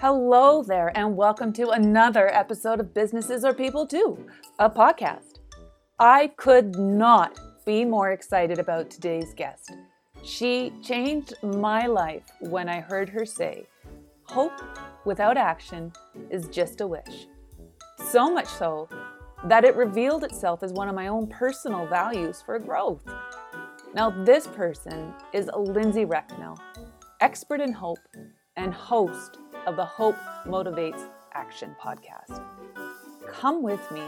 Hello there, and welcome to another episode of Businesses Are People Too, a podcast. I could not be more excited about today's guest. She changed my life when I heard her say, Hope without action is just a wish. So much so that it revealed itself as one of my own personal values for growth. Now, this person is Lindsay Recknell, expert in hope and host of the Hope Motivates Action podcast. Come with me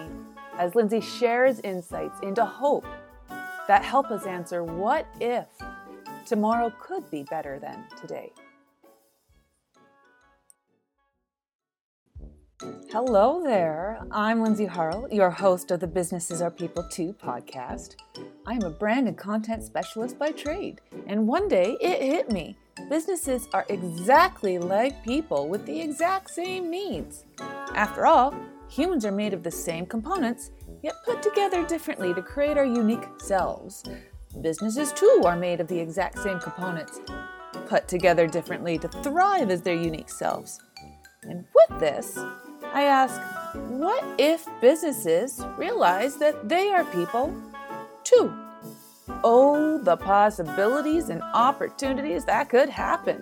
as Lindsay shares insights into hope that help us answer what if tomorrow could be better than today. Hello there. I'm Lindsay Harrell, your host of the Businesses Are People Too podcast. I am a brand and content specialist by trade, and one day it hit me businesses are exactly like people with the exact same needs. After all, humans are made of the same components, yet put together differently to create our unique selves. Businesses, too, are made of the exact same components, put together differently to thrive as their unique selves. And with this, I ask, what if businesses realize that they are people too? Oh, the possibilities and opportunities that could happen.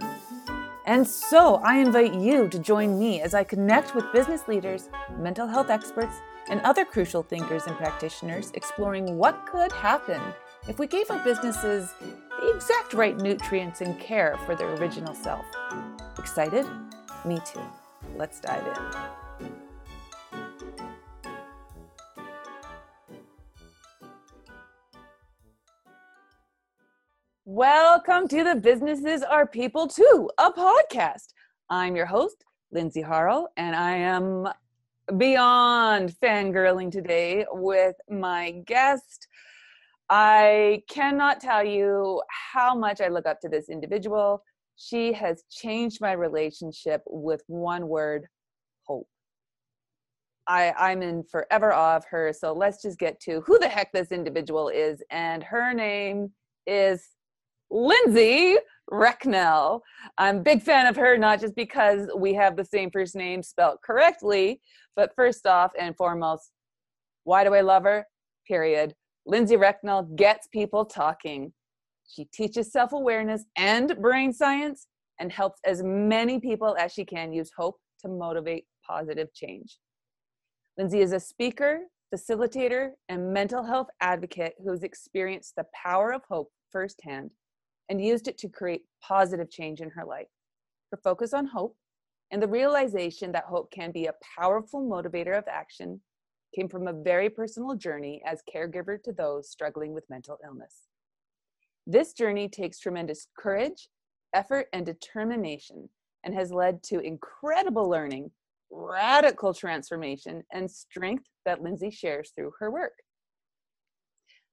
And so I invite you to join me as I connect with business leaders, mental health experts, and other crucial thinkers and practitioners exploring what could happen if we gave our businesses the exact right nutrients and care for their original self. Excited? Me too. Let's dive in. Welcome to the Businesses Are People Too, a podcast. I'm your host, Lindsay Harrell, and I am beyond fangirling today with my guest. I cannot tell you how much I look up to this individual. She has changed my relationship with one word hope. I, I'm in forever awe of her. So let's just get to who the heck this individual is. And her name is Lindsay Recknell. I'm a big fan of her, not just because we have the same first name spelled correctly, but first off and foremost, why do I love her? Period. Lindsay Recknell gets people talking. She teaches self awareness and brain science and helps as many people as she can use hope to motivate positive change. Lindsay is a speaker, facilitator, and mental health advocate who has experienced the power of hope firsthand and used it to create positive change in her life. Her focus on hope and the realization that hope can be a powerful motivator of action came from a very personal journey as caregiver to those struggling with mental illness. This journey takes tremendous courage, effort, and determination and has led to incredible learning, radical transformation, and strength that Lindsay shares through her work.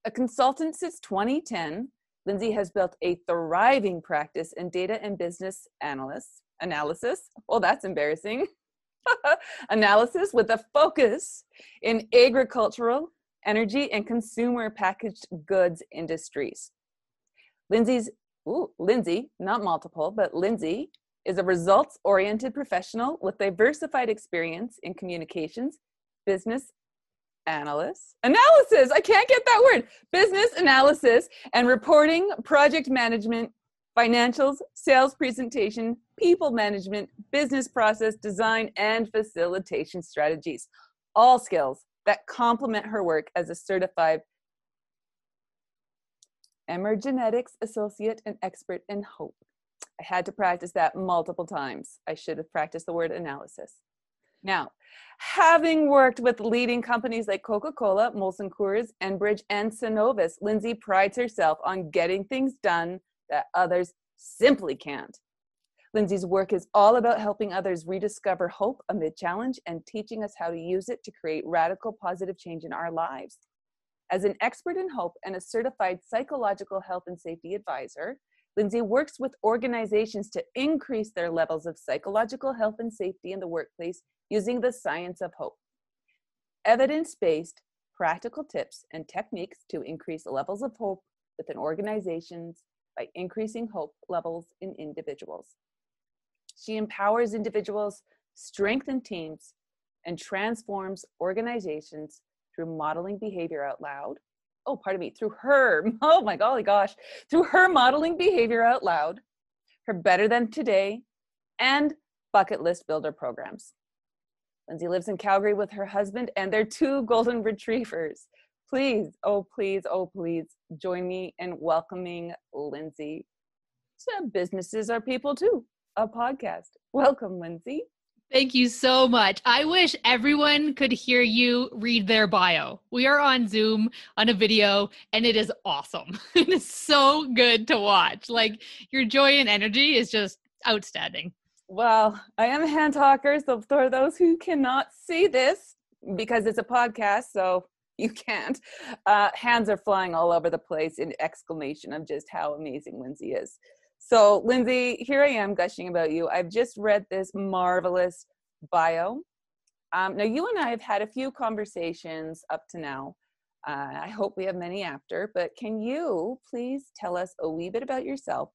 A consultant since 2010, Lindsay has built a thriving practice in data and business analysis. Analysis. Well, that's embarrassing. analysis with a focus in agricultural, energy, and consumer packaged goods industries. Lindsay's ooh, Lindsay, not multiple, but Lindsay is a results oriented professional with diversified experience in communications, business, analysis? Analysis! I can't get that word. Business analysis and reporting project management financials sales presentation people management business process design and facilitation strategies. All skills that complement her work as a certified emergenetics associate and expert in hope. I had to practice that multiple times. I should have practiced the word analysis now, having worked with leading companies like Coca Cola, Molson Coors, Enbridge, and Cenovus, Lindsay prides herself on getting things done that others simply can't. Lindsay's work is all about helping others rediscover hope amid challenge and teaching us how to use it to create radical positive change in our lives. As an expert in hope and a certified psychological health and safety advisor, Lindsay works with organizations to increase their levels of psychological health and safety in the workplace using the science of hope. Evidence based, practical tips and techniques to increase levels of hope within organizations by increasing hope levels in individuals. She empowers individuals, strengthens teams, and transforms organizations through modeling behavior out loud. Oh, pardon me, through her, oh my golly gosh, through her modeling behavior out loud, her Better Than Today, and bucket list builder programs. Lindsay lives in Calgary with her husband and their two golden retrievers. Please, oh, please, oh, please join me in welcoming Lindsay to Businesses Are People Too, a podcast. Welcome, Lindsay. Thank you so much. I wish everyone could hear you read their bio. We are on Zoom on a video and it is awesome. it is so good to watch. Like your joy and energy is just outstanding. Well, I am a hand talker, so for those who cannot see this, because it's a podcast, so you can't, uh, hands are flying all over the place in exclamation of just how amazing Lindsay is. So, Lindsay, here I am gushing about you. I've just read this marvelous bio. Um, now, you and I have had a few conversations up to now. Uh, I hope we have many after, but can you please tell us a wee bit about yourself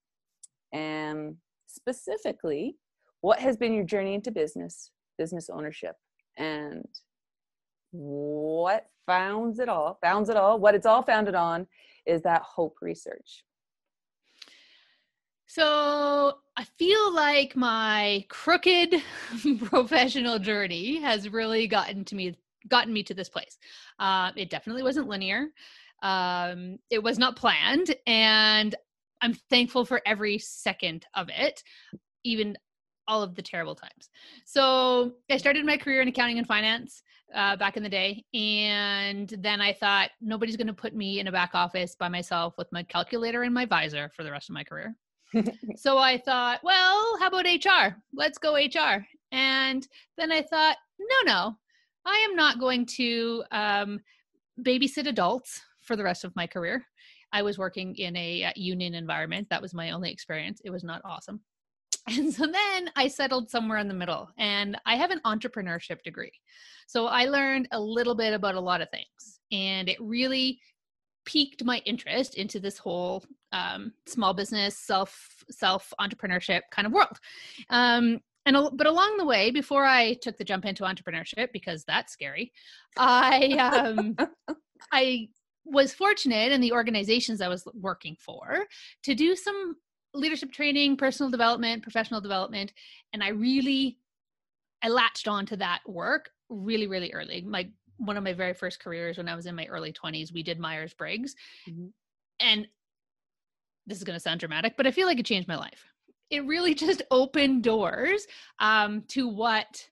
and specifically what has been your journey into business, business ownership, and what founds it all, founds it all, what it's all founded on is that hope research. So I feel like my crooked professional journey has really gotten to me, gotten me to this place. Uh, it definitely wasn't linear. Um, it was not planned, and I'm thankful for every second of it. Even all of the terrible times. So I started my career in accounting and finance uh, back in the day. And then I thought, nobody's going to put me in a back office by myself with my calculator and my visor for the rest of my career. so I thought, well, how about HR? Let's go HR. And then I thought, no, no, I am not going to um, babysit adults for the rest of my career. I was working in a uh, union environment. That was my only experience. It was not awesome. And so then I settled somewhere in the middle and I have an entrepreneurship degree. So I learned a little bit about a lot of things and it really piqued my interest into this whole um, small business, self self entrepreneurship kind of world. Um, and but along the way, before I took the jump into entrepreneurship because that's scary, I um, I was fortunate in the organizations I was working for to do some leadership training, personal development, professional development, and I really I latched on to that work really really early. My one of my very first careers when I was in my early 20s, we did Myers Briggs. Mm-hmm. And this is going to sound dramatic, but I feel like it changed my life. It really just opened doors um, to what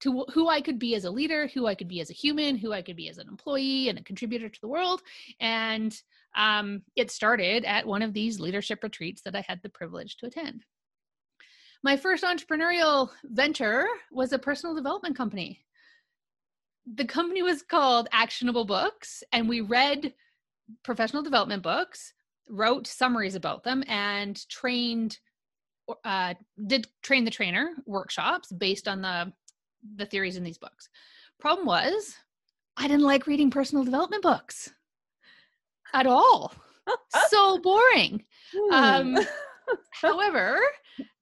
to who I could be as a leader, who I could be as a human, who I could be as an employee and a contributor to the world. And um, it started at one of these leadership retreats that I had the privilege to attend. My first entrepreneurial venture was a personal development company. The company was called Actionable Books, and we read professional development books, wrote summaries about them, and trained uh, did train the trainer workshops based on the the theories in these books. Problem was, I didn't like reading personal development books at all. so boring. Um, however,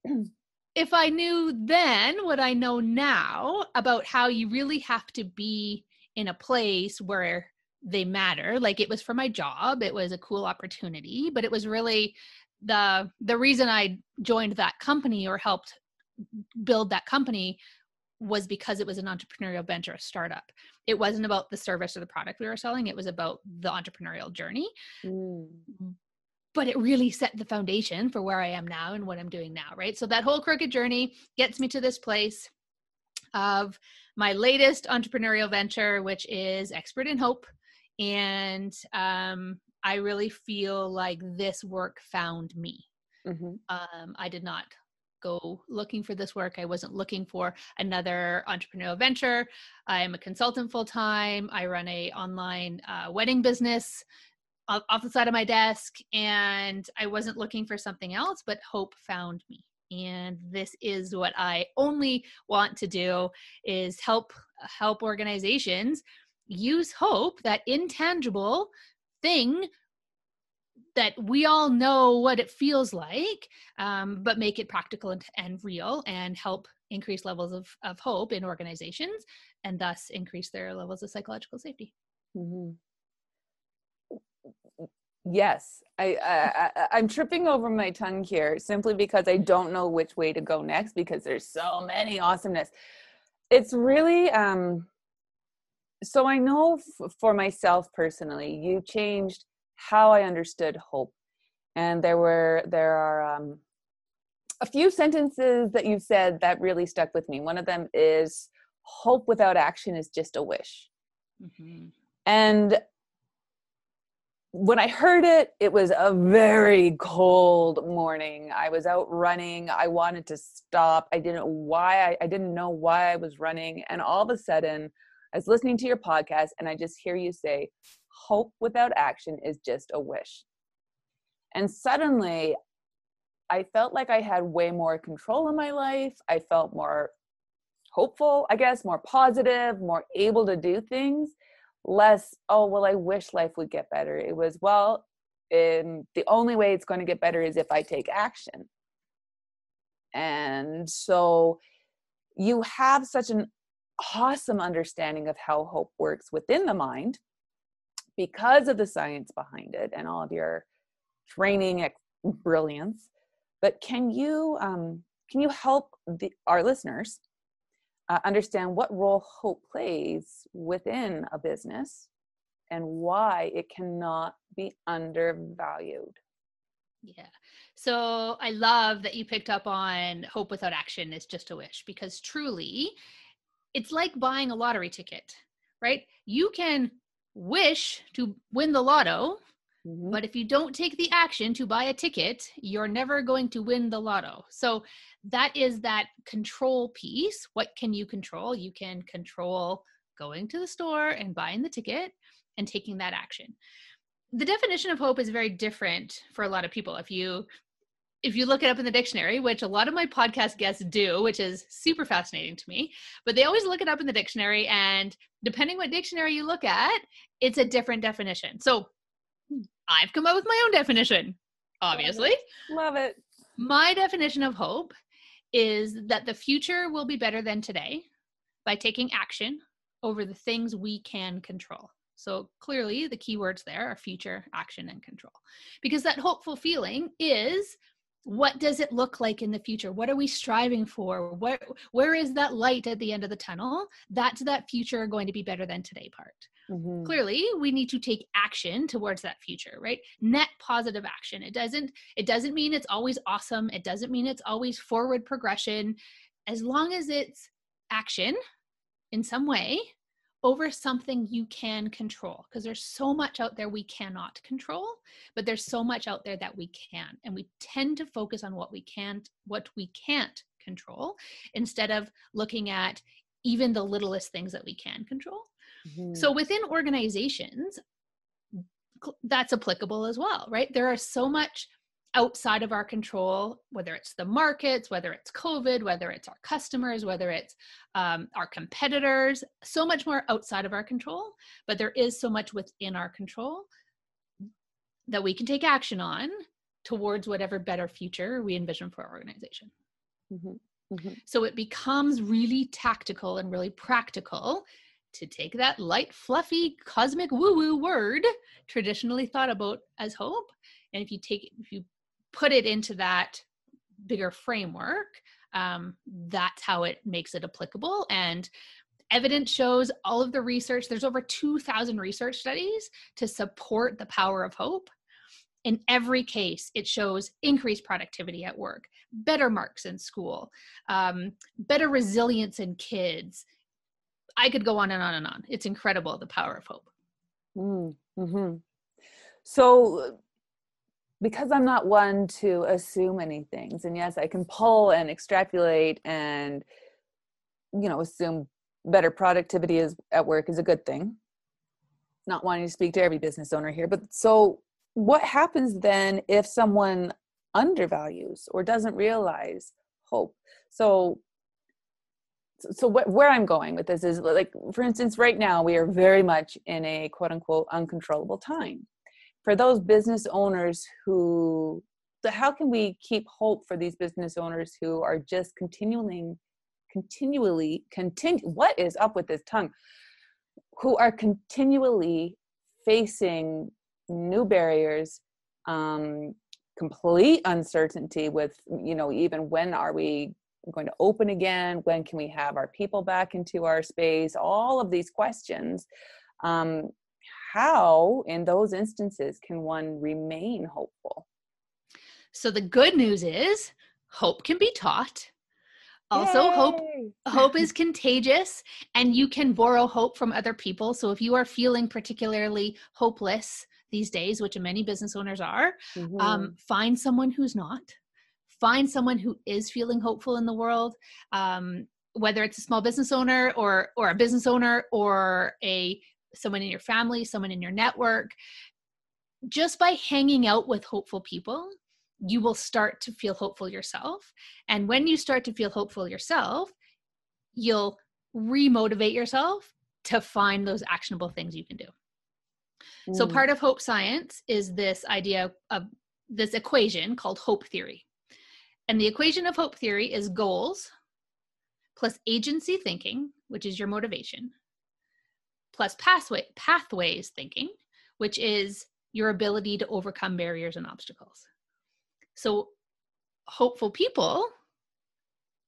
if I knew then what I know now about how you really have to be in a place where they matter, like it was for my job, it was a cool opportunity, but it was really the the reason I joined that company or helped build that company was because it was an entrepreneurial venture, a startup. It wasn't about the service or the product we were selling, it was about the entrepreneurial journey. Mm. But it really set the foundation for where I am now and what I'm doing now, right? So that whole crooked journey gets me to this place of my latest entrepreneurial venture, which is Expert in Hope. And um, I really feel like this work found me. Mm-hmm. Um, I did not go looking for this work. I wasn't looking for another entrepreneurial venture. I'm a consultant full time. I run a online uh, wedding business off, the side of my desk, and I wasn't looking for something else. But hope found me, and this is what I only want to do: is help help organizations use hope, that intangible thing that we all know what it feels like, um, but make it practical and, and, real and help increase levels of, of hope in organizations and thus increase their levels of psychological safety. Mm-hmm. Yes, I, I, I am tripping over my tongue here simply because I don't know which way to go next because there's so many awesomeness. It's really um. So I know f- for myself personally, you changed how I understood hope, and there were there are um, a few sentences that you said that really stuck with me. One of them is, "Hope without action is just a wish," mm-hmm. and when I heard it, it was a very cold morning. I was out running. I wanted to stop. I didn't why I, I didn't know why I was running. And all of a sudden, I was listening to your podcast and I just hear you say, hope without action is just a wish. And suddenly I felt like I had way more control in my life. I felt more hopeful, I guess, more positive, more able to do things less oh well i wish life would get better. It was well in the only way it's going to get better is if i take action. And so you have such an awesome understanding of how hope works within the mind because of the science behind it and all of your training brilliance. But can you um, can you help the, our listeners uh, understand what role hope plays within a business and why it cannot be undervalued. Yeah. So I love that you picked up on hope without action is just a wish because truly it's like buying a lottery ticket, right? You can wish to win the lotto, mm-hmm. but if you don't take the action to buy a ticket, you're never going to win the lotto. So that is that control piece. What can you control? You can control going to the store and buying the ticket and taking that action. The definition of hope is very different for a lot of people. If you if you look it up in the dictionary, which a lot of my podcast guests do, which is super fascinating to me, but they always look it up in the dictionary and depending what dictionary you look at, it's a different definition. So I've come up with my own definition, obviously. Love it. Love it. My definition of hope is that the future will be better than today by taking action over the things we can control. So clearly, the keywords there are future, action, and control. Because that hopeful feeling is what does it look like in the future? What are we striving for? Where where is that light at the end of the tunnel? That's that future going to be better than today part. Mm-hmm. clearly we need to take action towards that future right? Net positive action. It doesn't it doesn't mean it's always awesome. It doesn't mean it's always forward progression. As long as it's action in some way over something you can control because there's so much out there we cannot control but there's so much out there that we can and we tend to focus on what we can't what we can't control instead of looking at even the littlest things that we can control mm-hmm. so within organizations that's applicable as well right there are so much outside of our control, whether it's the markets, whether it's COVID, whether it's our customers, whether it's um, our competitors, so much more outside of our control. But there is so much within our control that we can take action on towards whatever better future we envision for our organization. Mm-hmm. Mm-hmm. So it becomes really tactical and really practical to take that light, fluffy, cosmic woo woo word traditionally thought about as hope. And if you take if you put it into that bigger framework, um, that's how it makes it applicable. And evidence shows all of the research, there's over 2,000 research studies to support the power of hope. In every case, it shows increased productivity at work, better marks in school, um, better resilience in kids. I could go on and on and on. It's incredible the power of hope. Mm, mm-hmm. So, because I'm not one to assume any things, and yes, I can pull and extrapolate and you know assume better productivity is at work is a good thing. Not wanting to speak to every business owner here, but so what happens then if someone undervalues or doesn't realize hope? So so what, where i'm going with this is like for instance right now we are very much in a quote unquote uncontrollable time for those business owners who how can we keep hope for these business owners who are just continuing continually continue what is up with this tongue? Who are continually facing new barriers um, complete uncertainty with you know even when are we going to open again? When can we have our people back into our space? All of these questions um, how in those instances can one remain hopeful so the good news is hope can be taught also Yay! hope hope is contagious and you can borrow hope from other people so if you are feeling particularly hopeless these days which many business owners are um, mm-hmm. um, find someone who's not find someone who is feeling hopeful in the world um, whether it's a small business owner or or a business owner or a someone in your family someone in your network just by hanging out with hopeful people you will start to feel hopeful yourself. And when you start to feel hopeful yourself, you'll remotivate yourself to find those actionable things you can do. Mm. So, part of hope science is this idea of this equation called hope theory. And the equation of hope theory is goals plus agency thinking, which is your motivation, plus pathway, pathways thinking, which is your ability to overcome barriers and obstacles. So, hopeful people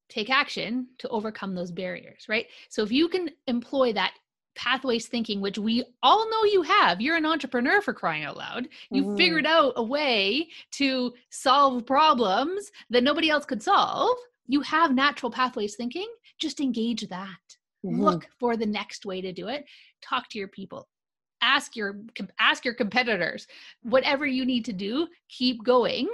take action to overcome those barriers, right? So, if you can employ that pathways thinking, which we all know you have, you're an entrepreneur for crying out loud. You mm-hmm. figured out a way to solve problems that nobody else could solve. You have natural pathways thinking, just engage that. Mm-hmm. Look for the next way to do it. Talk to your people ask your ask your competitors whatever you need to do keep going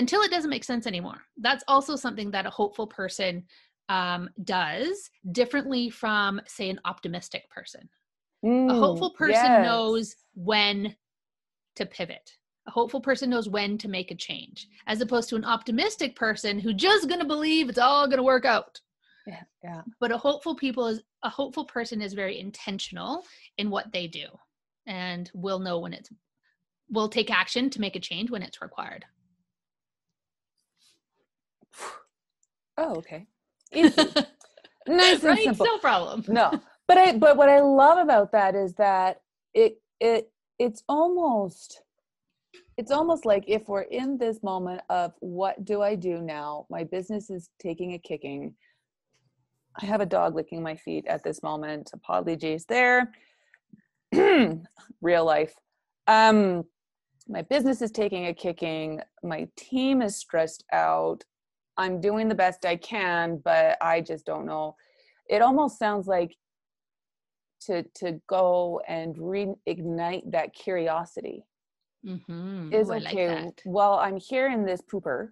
until it doesn't make sense anymore. That's also something that a hopeful person um, does differently from, say, an optimistic person. Mm, a hopeful person yes. knows when to pivot. A hopeful person knows when to make a change, as opposed to an optimistic person who just to believe it's all to work out. Yeah, yeah. But a hopeful people is a hopeful person is very intentional in what they do, and will know when it's will take action to make a change when it's required. Oh, okay. Nice right? simple. No problem. No. But I but what I love about that is that it it it's almost it's almost like if we're in this moment of what do I do now? My business is taking a kicking. I have a dog licking my feet at this moment. Apologies there. Real life. Um my business is taking a kicking. My team is stressed out. I'm doing the best I can, but I just don't know. It almost sounds like to to go and reignite that curiosity. Mm-hmm. Is Ooh, okay. Like well, I'm here in this pooper.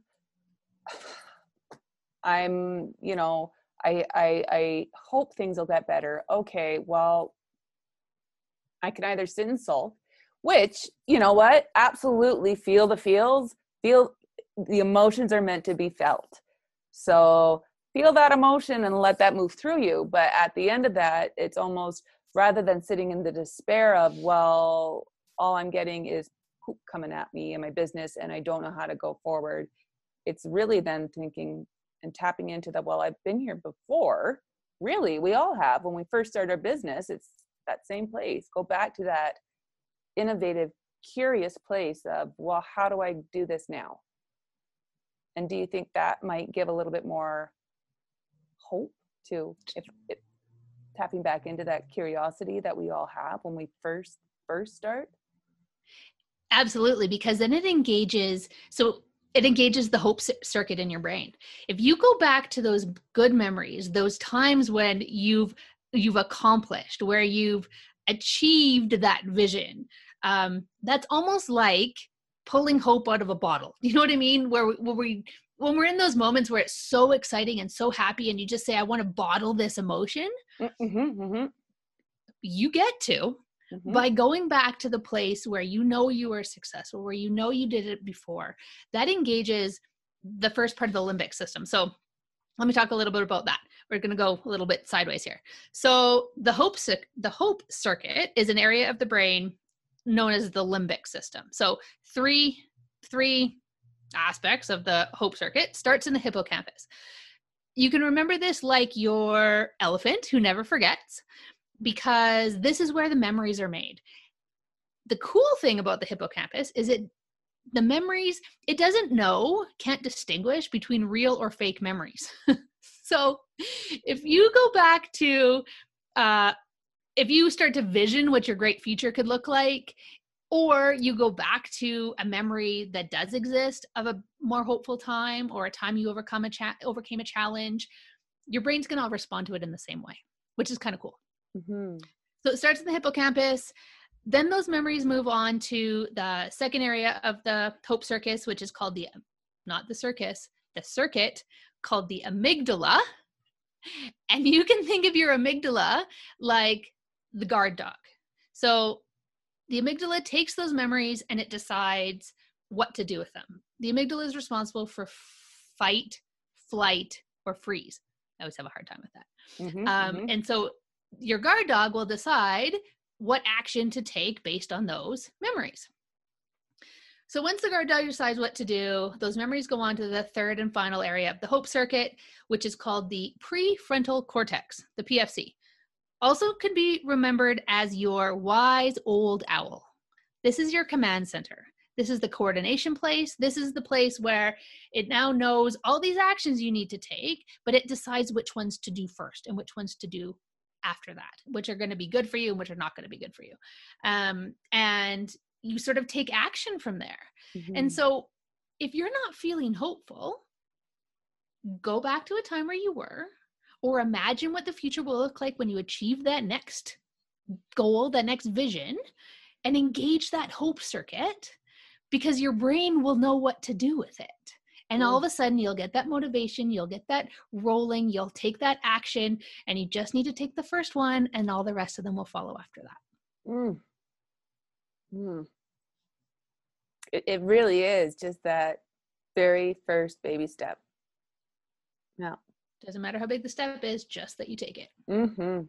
I'm, you know, I, I I hope things will get better. Okay, well, I can either sit and sulk, which you know what, absolutely feel the feels, feel the emotions are meant to be felt. So feel that emotion and let that move through you. But at the end of that, it's almost rather than sitting in the despair of, well, all I'm getting is poop coming at me in my business and I don't know how to go forward. It's really then thinking and tapping into that, well, I've been here before. Really, we all have. When we first start our business, it's that same place. Go back to that innovative, curious place of, well, how do I do this now? And do you think that might give a little bit more hope to if, if tapping back into that curiosity that we all have when we first first start? Absolutely, because then it engages. So it engages the hope circuit in your brain. If you go back to those good memories, those times when you've you've accomplished, where you've achieved that vision, um, that's almost like pulling hope out of a bottle. You know what I mean? Where, where we when we're in those moments where it's so exciting and so happy and you just say i want to bottle this emotion mm-hmm, mm-hmm. you get to mm-hmm. by going back to the place where you know you were successful where you know you did it before that engages the first part of the limbic system so let me talk a little bit about that we're going to go a little bit sideways here so the hope the hope circuit is an area of the brain known as the limbic system. So three three aspects of the hope circuit starts in the hippocampus. You can remember this like your elephant who never forgets because this is where the memories are made. The cool thing about the hippocampus is it the memories it doesn't know, can't distinguish between real or fake memories. so if you go back to uh if you start to vision what your great future could look like or you go back to a memory that does exist of a more hopeful time or a time you overcome a cha- overcame a challenge your brain's going to respond to it in the same way which is kind of cool mm-hmm. so it starts in the hippocampus then those memories move on to the second area of the hope circus which is called the not the circus the circuit called the amygdala and you can think of your amygdala like the guard dog. So the amygdala takes those memories and it decides what to do with them. The amygdala is responsible for fight, flight, or freeze. I always have a hard time with that. Mm-hmm, um, mm-hmm. And so your guard dog will decide what action to take based on those memories. So once the guard dog decides what to do, those memories go on to the third and final area of the hope circuit, which is called the prefrontal cortex, the PFC also can be remembered as your wise old owl. This is your command center. This is the coordination place. This is the place where it now knows all these actions you need to take, but it decides which ones to do first and which ones to do after that, which are going to be good for you and which are not going to be good for you. Um, and you sort of take action from there. Mm-hmm. And so if you're not feeling hopeful, go back to a time where you were or imagine what the future will look like when you achieve that next goal, that next vision, and engage that hope circuit because your brain will know what to do with it. And all of a sudden, you'll get that motivation, you'll get that rolling, you'll take that action, and you just need to take the first one, and all the rest of them will follow after that. Mm. Mm. It, it really is just that very first baby step. Yeah. Doesn't matter how big the step is, just that you take it. Mm-hmm.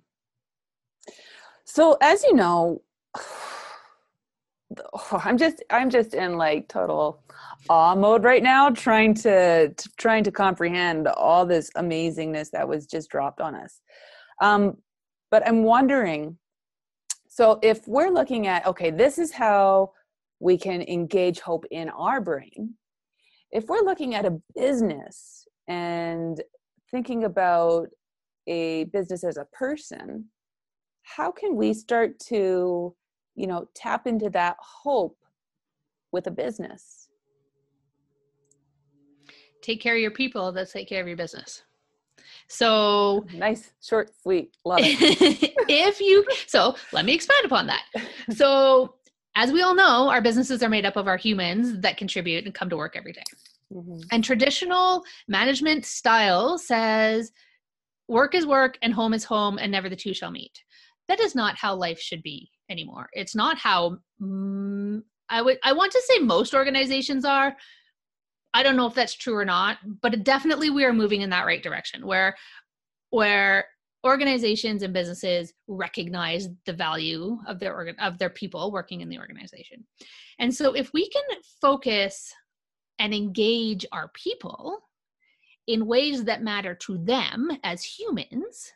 So as you know, I'm just I'm just in like total awe mode right now, trying to, to trying to comprehend all this amazingness that was just dropped on us. Um, but I'm wondering, so if we're looking at okay, this is how we can engage hope in our brain. If we're looking at a business and thinking about a business as a person how can we start to you know tap into that hope with a business. Take care of your people that take care of your business. So nice short sweet love it. If you so let me expand upon that. So as we all know our businesses are made up of our humans that contribute and come to work every day. Mm-hmm. And traditional management style says work is work and home is home and never the two shall meet. That is not how life should be anymore. It's not how mm, I would I want to say most organizations are. I don't know if that's true or not, but definitely we are moving in that right direction where where organizations and businesses recognize the value of their organ of their people working in the organization. And so if we can focus and engage our people in ways that matter to them as humans,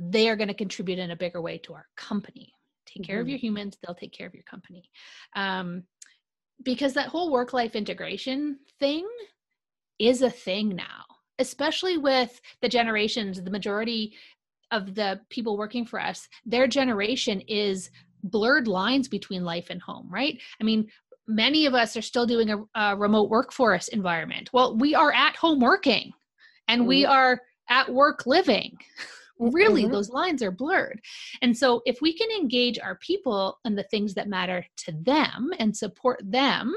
they are going to contribute in a bigger way to our company. Take care mm-hmm. of your humans, they'll take care of your company. Um, because that whole work life integration thing is a thing now, especially with the generations, the majority of the people working for us, their generation is blurred lines between life and home, right? I mean, many of us are still doing a, a remote workforce environment. Well, we are at home working and mm-hmm. we are at work living. really, mm-hmm. those lines are blurred. And so, if we can engage our people in the things that matter to them and support them,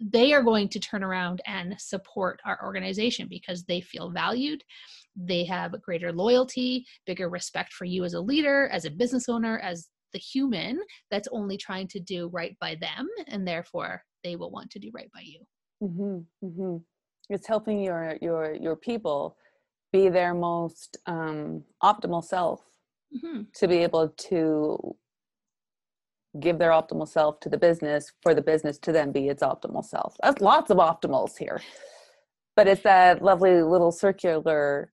they are going to turn around and support our organization because they feel valued. They have greater loyalty, bigger respect for you as a leader, as a business owner, as the human that's only trying to do right by them and therefore they will want to do right by you mm-hmm, mm-hmm. it's helping your your your people be their most um, optimal self mm-hmm. to be able to give their optimal self to the business for the business to then be its optimal self. That's lots of optimals here. But it's that lovely little circular.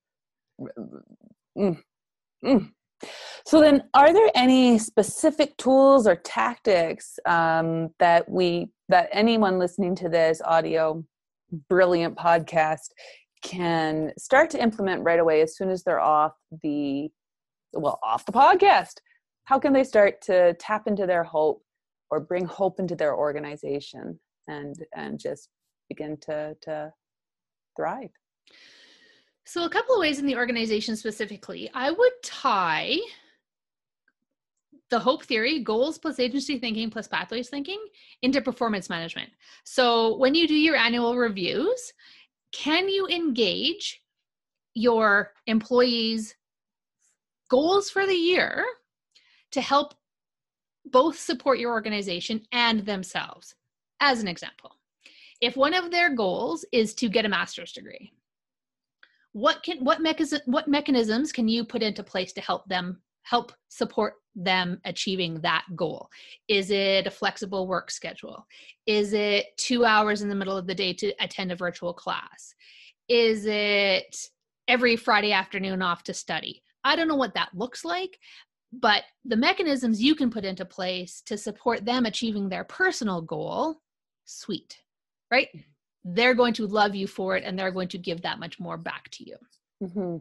Mm, mm. So then, are there any specific tools or tactics um, that we that anyone listening to this audio brilliant podcast can start to implement right away as soon as they're off the well off the podcast. How can they start to tap into their hope or bring hope into their organization and and just begin to to thrive? So a couple of ways in the organization specifically. I would tie the hope theory goals plus agency thinking plus pathways thinking into performance management. So when you do your annual reviews can you engage your employees goals for the year to help both support your organization and themselves. As an example, if one of their goals is to get a master's degree, what can what mechanism what mechanisms can you put into place to help them help support them achieving that goal? Is it a flexible work schedule? Is it 2 hours in the middle of the day to attend a virtual class? Is it every Friday afternoon off to study? I don't know what that looks like, but the mechanisms you can put into place to support them achieving their personal goal sweet right they're going to love you for it and they're going to give that much more back to you mm-hmm.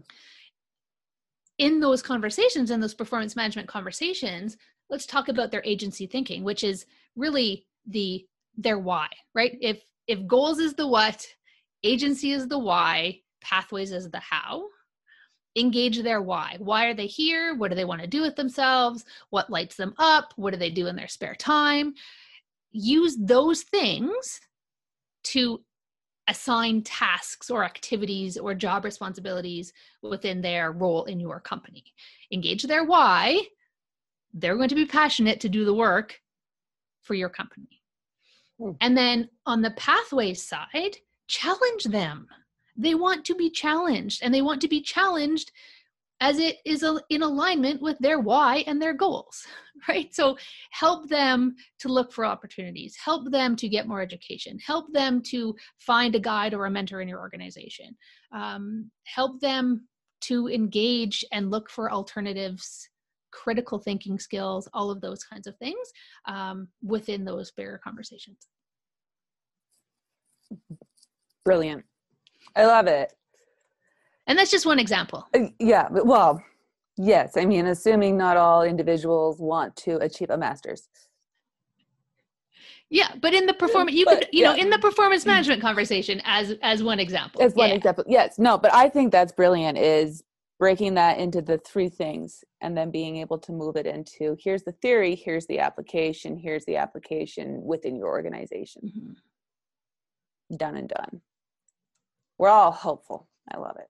In those conversations in those performance management conversations let's talk about their agency thinking which is really the their why right if if goals is the what agency is the why pathways is the how engage their why. Why are they here? What do they want to do with themselves? What lights them up? What do they do in their spare time? Use those things to assign tasks or activities or job responsibilities within their role in your company. Engage their why. They're going to be passionate to do the work for your company. Hmm. And then on the pathway side, challenge them they want to be challenged and they want to be challenged as it is in alignment with their why and their goals right? So help them to look for opportunities help them to get more education help them to find a guide or a mentor in your organization um, help them to engage and look for alternatives critical thinking skills all of those kinds of things um, within those bigger conversations. Brilliant. I love it. And that's just one example. Uh, yeah, well, yes. I mean, assuming not all individuals want to achieve a master's. Yeah, but in the performance, you but, could, you yeah. know, in the performance mm. management conversation, as as one example. As one yeah. example, yes. No, but I think that's brilliant. Is breaking that into the three things and then being able to move it into here's the theory, here's the application, here's the application within your organization. Mm-hmm. Done and done. We're all hopeful. I love it.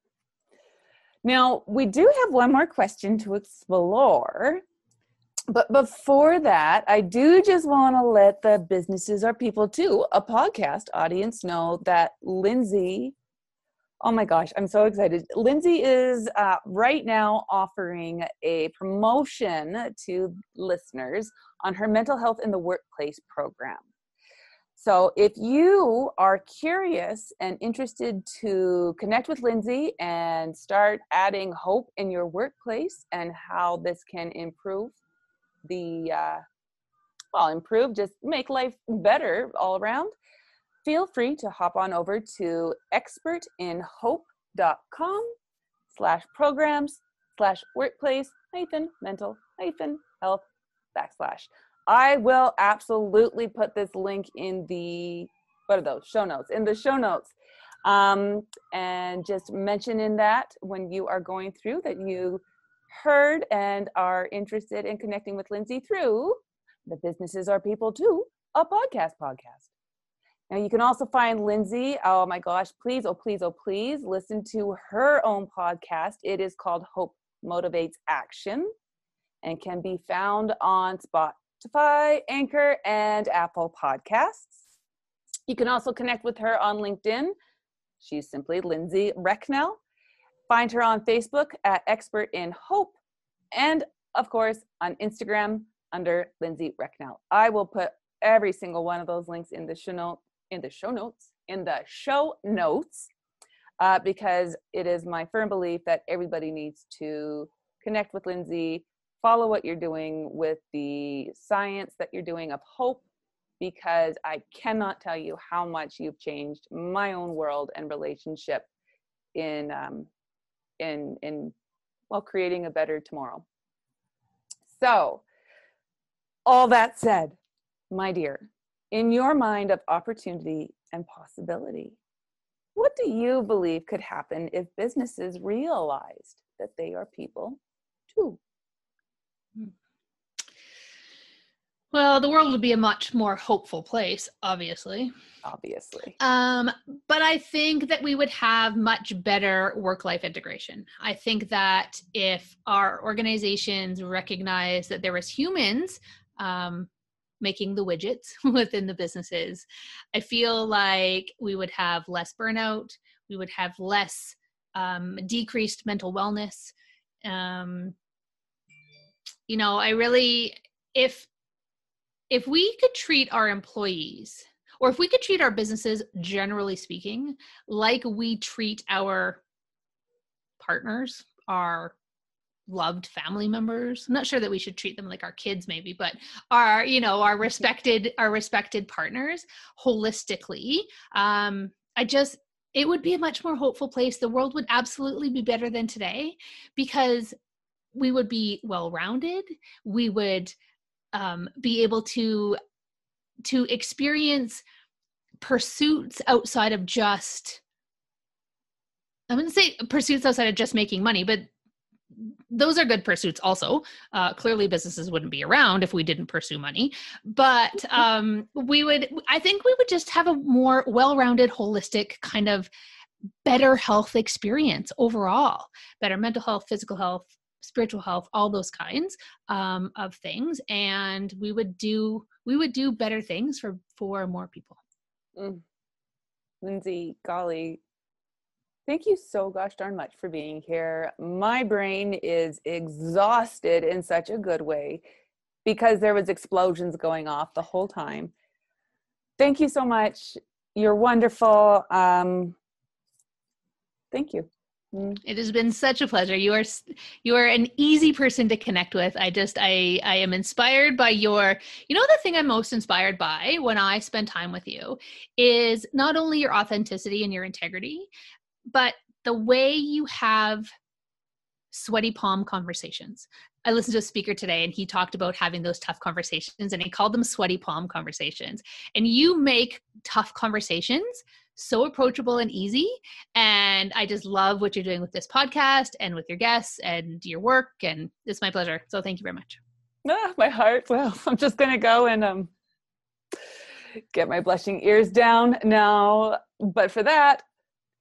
Now, we do have one more question to explore. But before that, I do just want to let the businesses or people too, a podcast audience know that Lindsay, oh my gosh, I'm so excited. Lindsay is uh, right now offering a promotion to listeners on her mental health in the workplace program. So if you are curious and interested to connect with Lindsay and start adding hope in your workplace and how this can improve the, uh, well, improve, just make life better all around, feel free to hop on over to expertinhope.com slash programs slash workplace hyphen mental hyphen health backslash. I will absolutely put this link in the what are those? Show notes in the show notes. Um, and just mention in that when you are going through that you heard and are interested in connecting with Lindsay through the businesses are people too a podcast podcast. Now you can also find Lindsay oh my gosh please oh please oh please listen to her own podcast. It is called Hope Motivates Action and can be found on Spot Spotify, Anchor, and Apple Podcasts. You can also connect with her on LinkedIn. She's simply Lindsay Recknell. Find her on Facebook at Expert in Hope, and of course on Instagram, under Lindsay Recknell. I will put every single one of those links in the show note in the show notes in the show notes uh, because it is my firm belief that everybody needs to connect with Lindsay, follow what you're doing with the science that you're doing of hope, because I cannot tell you how much you've changed my own world and relationship in um, in in well creating a better tomorrow. So, all that said, my dear, in your mind of opportunity and possibility, what do you believe could happen if businesses realized that they are people too? Well, the world would be a much more hopeful place, obviously. Obviously. Um, but I think that we would have much better work life integration. I think that if our organizations recognize that there was humans um, making the widgets within the businesses, I feel like we would have less burnout, we would have less um, decreased mental wellness. Um, you know, I really, if if we could treat our employees or if we could treat our businesses generally speaking like we treat our partners our loved family members i'm not sure that we should treat them like our kids maybe but our you know our respected our respected partners holistically um i just it would be a much more hopeful place. The world would absolutely be better than today because we would be well rounded we would um, be able to to experience pursuits outside of just i wouldn't say pursuits outside of just making money but those are good pursuits also. Uh, clearly businesses wouldn't be around if we didn't pursue money. But um, we would i think we would just have a more well-rounded holistic kind of better health experience overall. Better mental health physical health spiritual health all those kinds um, of things. And we would do we would do better things for for more people. Mm. lindsay golly. Thank you so gosh darn much for being here. My brain is exhausted in such a good way because there was explosions going off the whole time. Thank you so much. You're wonderful. Um, thank you. Mm-hmm. It has been such a pleasure. You are you are an easy person to connect with. I just I I am inspired by your you know the thing I'm most inspired by when I spend time with you is not only your authenticity and your integrity, but the way you have sweaty palm conversations. I listened to a speaker today and he talked about having those tough conversations and he called them sweaty palm conversations. And you make tough conversations so approachable and easy. And I just love what you're doing with this podcast and with your guests and your work. And it's my pleasure. So thank you very much. Ah, my heart. Well, I'm just going to go and um, get my blushing ears down now. But for that,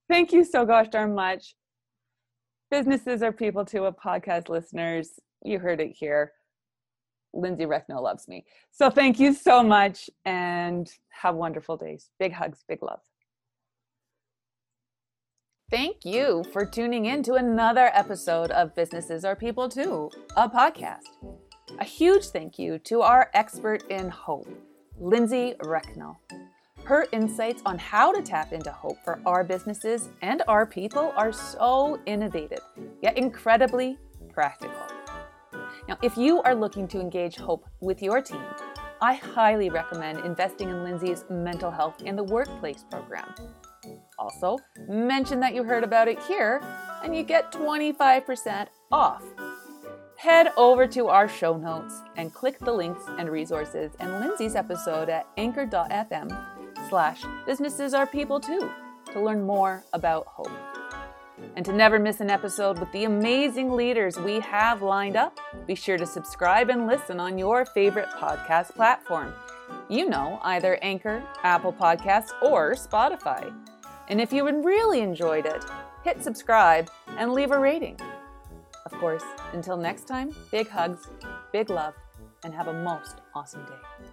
thank you so gosh darn much. Businesses are people too a podcast listeners. You heard it here. Lindsay Recknell loves me. So thank you so much and have wonderful days. Big hugs, big love. Thank you for tuning in to another episode of Businesses Are People Too, a podcast. A huge thank you to our expert in hope, Lindsay Recknell. Her insights on how to tap into hope for our businesses and our people are so innovative, yet incredibly practical. Now, if you are looking to engage hope with your team, I highly recommend investing in Lindsay's Mental Health in the Workplace program. Also, mention that you heard about it here and you get 25% off. Head over to our show notes and click the links and resources in Lindsay's episode at anchor.fm slash businesses are people too to learn more about hope. And to never miss an episode with the amazing leaders we have lined up, be sure to subscribe and listen on your favorite podcast platform. You know, either Anchor, Apple Podcasts, or Spotify. And if you really enjoyed it, hit subscribe and leave a rating. Of course, until next time, big hugs, big love, and have a most awesome day.